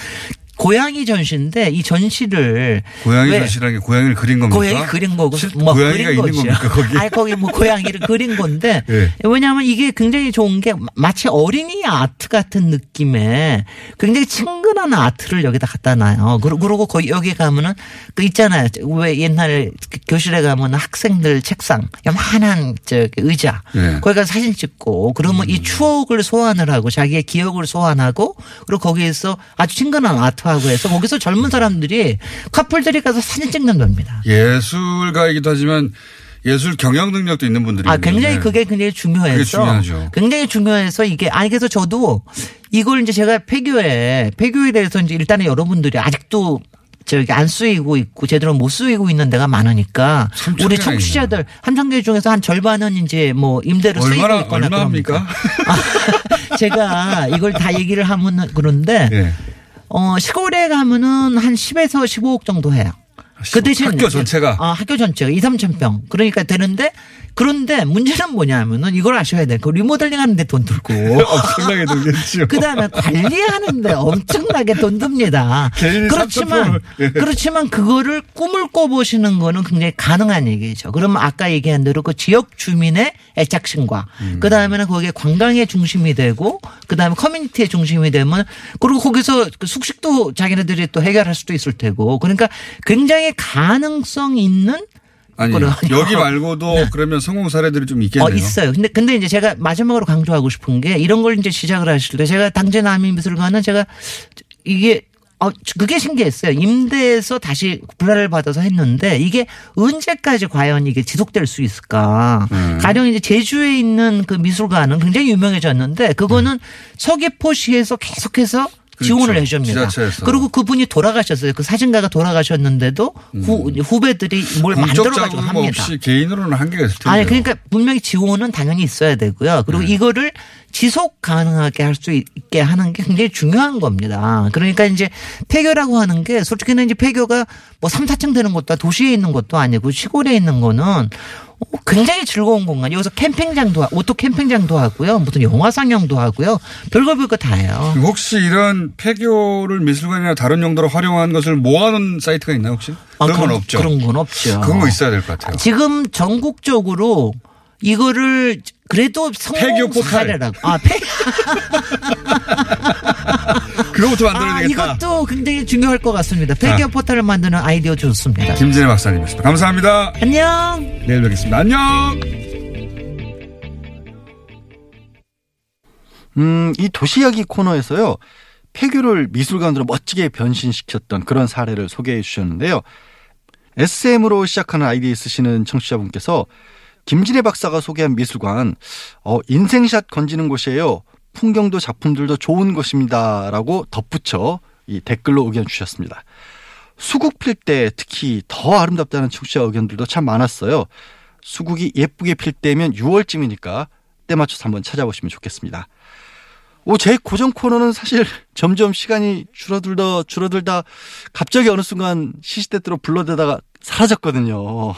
고양이 전시인데 이 전시를 고양이 왜 전시라는 게 고양이를 그린 겁니까? 고양이 그린 거고 실- 뭐 고양이가 그린 있는 거죠. 겁니까 거기? 아니 거기 뭐 고양이를 그린 건데 <laughs> 예. 왜냐하면 이게 굉장히 좋은 게 마치 어린이 아트 같은 느낌의 굉장히 친근한 아트를 여기다 갖다 놔요. 그리고 거기 여기 가면은 그 있잖아요. 왜 옛날에 그 교실에 가면 학생들 책상 요만한 저기 의자 예. 거기 가서 사진 찍고 그러면 이 추억을 소환을 하고 자기의 기억을 소환하고 그리고 거기에서 아주 친근한 아트 하고 해서 거기서 젊은 사람들이 커플들이 가서 사진 찍는 겁니다. 예술가이기도 하지만 예술 경영 능력도 있는 분들이 아. 굉장히 그게 굉장히 중요해서. 그게 중요하죠. 굉장히 중요해서 이게, 아니, 그래서 저도 이걸 이제 제가 폐교에, 폐교에 대해서 이제 일단은 여러분들이 아직도 저기 안 쓰이고 있고 제대로 못 쓰이고 있는 데가 많으니까 우리 청취자들 개 중에서 한 절반은 이제 뭐 임대로 쓰이고 얼마나 있거나 얼마입니까? 그럽니다. <laughs> 제가 이걸 다 얘기를 하면 그런데 예. 어 시골에 가면은 한 10에서 15억 정도 해요. 그 대신 학교 전체가 아, 학교 전체가 2, 3천 평. 그러니까 되는데 그런데 문제는 뭐냐면은 이걸 아셔야 돼. 그 리모델링 하는데 돈 들고 <laughs> 엄청나게 들겠죠. <laughs> 그다음에 관리하는데 엄청나게 돈 듭니다. 그렇지만 3,000 예. 그렇지만 그거를 꿈을 꿔보시는 거는 굉장히 가능한 얘기죠. 그러면 아까 얘기한 대로 그 지역 주민의 애착심과 음. 그다음에는 거기에 관광의 중심이 되고 그다음에 커뮤니티의 중심이 되면 그리고 거기서 그 숙식도 자기네들이 또 해결할 수도 있을 테고 그러니까 굉장히 가능성 있는 아니 여기 말고도 <laughs> 그러면 성공 사례들이 좀 있겠네요. 어, 있어요. 근데, 근데 이제 제가 마지막으로 강조하고 싶은 게 이런 걸 이제 시작을 하실 때 제가 당제 남인미술관은 제가 이게 어, 그게 신기했어요. 임대에서 다시 분할을 받아서 했는데 이게 언제까지 과연 이게 지속될 수 있을까. 음. 가령 이제 제주에 있는 그 미술관은 굉장히 유명해졌는데 그거는 서귀포시에서 계속해서 지원을 음. 그렇죠. 해줍니다. 지자체에서. 그리고 그분이 돌아가셨어요. 그 사진가가 돌아가셨는데도 후, 후배들이 뭘 음. 공적 만들어가지고 합니다. 없이 개인으로는 한계가 있을 텐데. 아니 그러니까 분명히 지원은 당연히 있어야 되고요. 그리고 네. 이거를 지속 가능하게 할 수 있게 하는 게 굉장히 중요한 겁니다. 그러니까 이제 폐교라고 하는 게 솔직히는 이제 폐교가 뭐 3, 4층 되는 것도 도시에 있는 것도 아니고 시골에 있는 거는 어, 굉장히 즐거운 공간. 여기서 캠핑장도 하- 오토 캠핑장도 하고요. 무슨 영화 상영도 하고요. 별거 별거 다 해요. 혹시 이런 폐교를 미술관이나 다른 용도로 활용한 것을 모아놓은 사이트가 있나요 혹시? 아, 그런 건 그런- 없죠. 그런 건 없죠. 그런 거 있어야 될 것 같아요. 지금 전국적으로 이거를 그래도 폐교 성공 포탈. 사례라고. 아, 폐 <laughs> 그거부터 만들어야 아, 되겠다. 이것도 굉장히 중요할 것 같습니다. 폐교 아. 포탈을 만드는 아이디어 좋습니다. 김진애 박사님이었습니다. 감사합니다. 안녕. 내일 뵙겠습니다. 안녕. 음, 이 도시 이야기 코너에서요. 폐교를 미술관으로 멋지게 변신시켰던 그런 사례를 소개해 주셨는데요. SM으로 시작하는 아이디 쓰시는 청취자분께서 김진애 박사가 소개한 미술관, 어, 인생샷 건지는 곳이에요. 풍경도 작품들도 좋은 곳입니다. 라고 덧붙여 이 댓글로 의견 주셨습니다. 수국 필 때 특히 더 아름답다는 청취자 의견들도 참 많았어요. 수국이 예쁘게 필 때면 6월쯤이니까 때 맞춰서 한번 찾아보시면 좋겠습니다. 오, 제 고정 코너는 사실 <laughs> 점점 시간이 줄어들다 줄어들다 갑자기 어느 순간 시시때때로 불러대다가 사라졌거든요.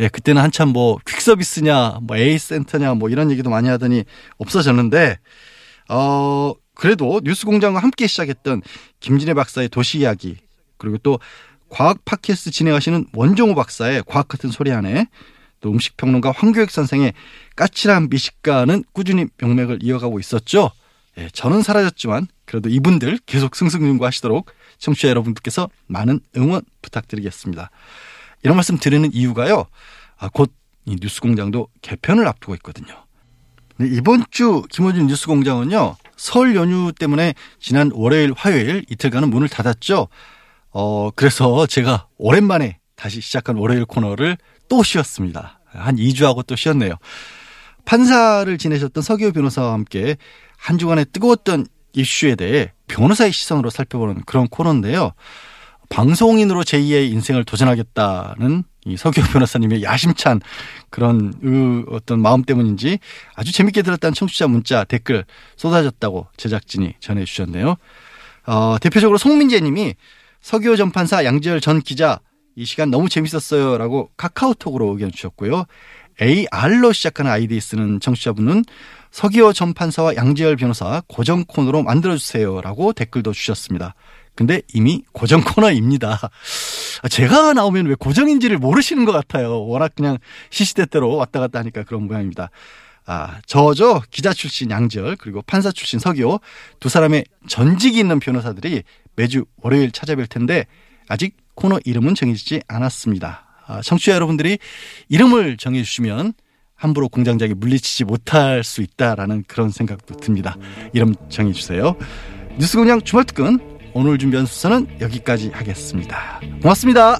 예, 그때는 한참 뭐 퀵서비스냐, 뭐 A 센터냐, 뭐 이런 얘기도 많이 하더니 없어졌는데, 어, 그래도 뉴스 공장과 함께 시작했던 김진애 박사의 도시 이야기, 그리고 또 과학 팟캐스트 진행하시는 원종우 박사의 과학 같은 소리 안에 또 음식 평론가 황교익 선생의 까칠한 미식가는 꾸준히 명맥을 이어가고 있었죠. 예, 저는 사라졌지만 그래도 이분들 계속 승승장구하시도록 청취자 여러분들께서 많은 응원 부탁드리겠습니다. 이런 말씀 드리는 이유가요. 아, 곧이 뉴스공장도 개편을 앞두고 있거든요. 네, 이번 주 김호준 뉴스공장은요. 설 연휴 때문에 지난 월요일, 화요일 이틀간은 문을 닫았죠. 어, 그래서 제가 오랜만에 다시 시작한 월요일 코너를 또 쉬었습니다. 한 2주하고 또 쉬었네요. 판사를 지내셨던 서기호 변호사와 함께 한 주간의 뜨거웠던 이슈에 대해 변호사의 시선으로 살펴보는 그런 코너인데요. 방송인으로 제2의 인생을 도전하겠다는 이 서기호 변호사님의 야심찬 그런 의 어떤 마음 때문인지 아주 재밌게 들었다는 청취자 문자 댓글 쏟아졌다고 제작진이 전해주셨네요. 어, 대표적으로 송민재 님이 서기호 전 판사 양지열 전 기자 이 시간 너무 재밌었어요 라고 카카오톡으로 의견 주셨고요. AR로 시작하는 아이디 쓰는 청취자분은 서기호 전 판사와 양지열 변호사 고정 코너로 만들어주세요라고 댓글도 주셨습니다. 근데 이미 고정 코너입니다. 제가 나오면 왜 고정인지를 모르시는 것 같아요. 워낙 그냥 시시때때로 왔다 갔다 하니까 그런 모양입니다. 아, 저죠. 기자 출신 양지열 그리고 판사 출신 서기호 두 사람의 전직이 있는 변호사들이 매주 월요일 찾아뵐 텐데 아직 코너 이름은 정해지지 않았습니다. 아, 청취자 여러분들이 이름을 정해주시면 함부로 공장장이 물리치지 못할 수 있다라는 그런 생각도 듭니다. 이름 정해주세요. 뉴스공장 주말특근 오늘 준비한 수사는 여기까지 하겠습니다. 고맙습니다.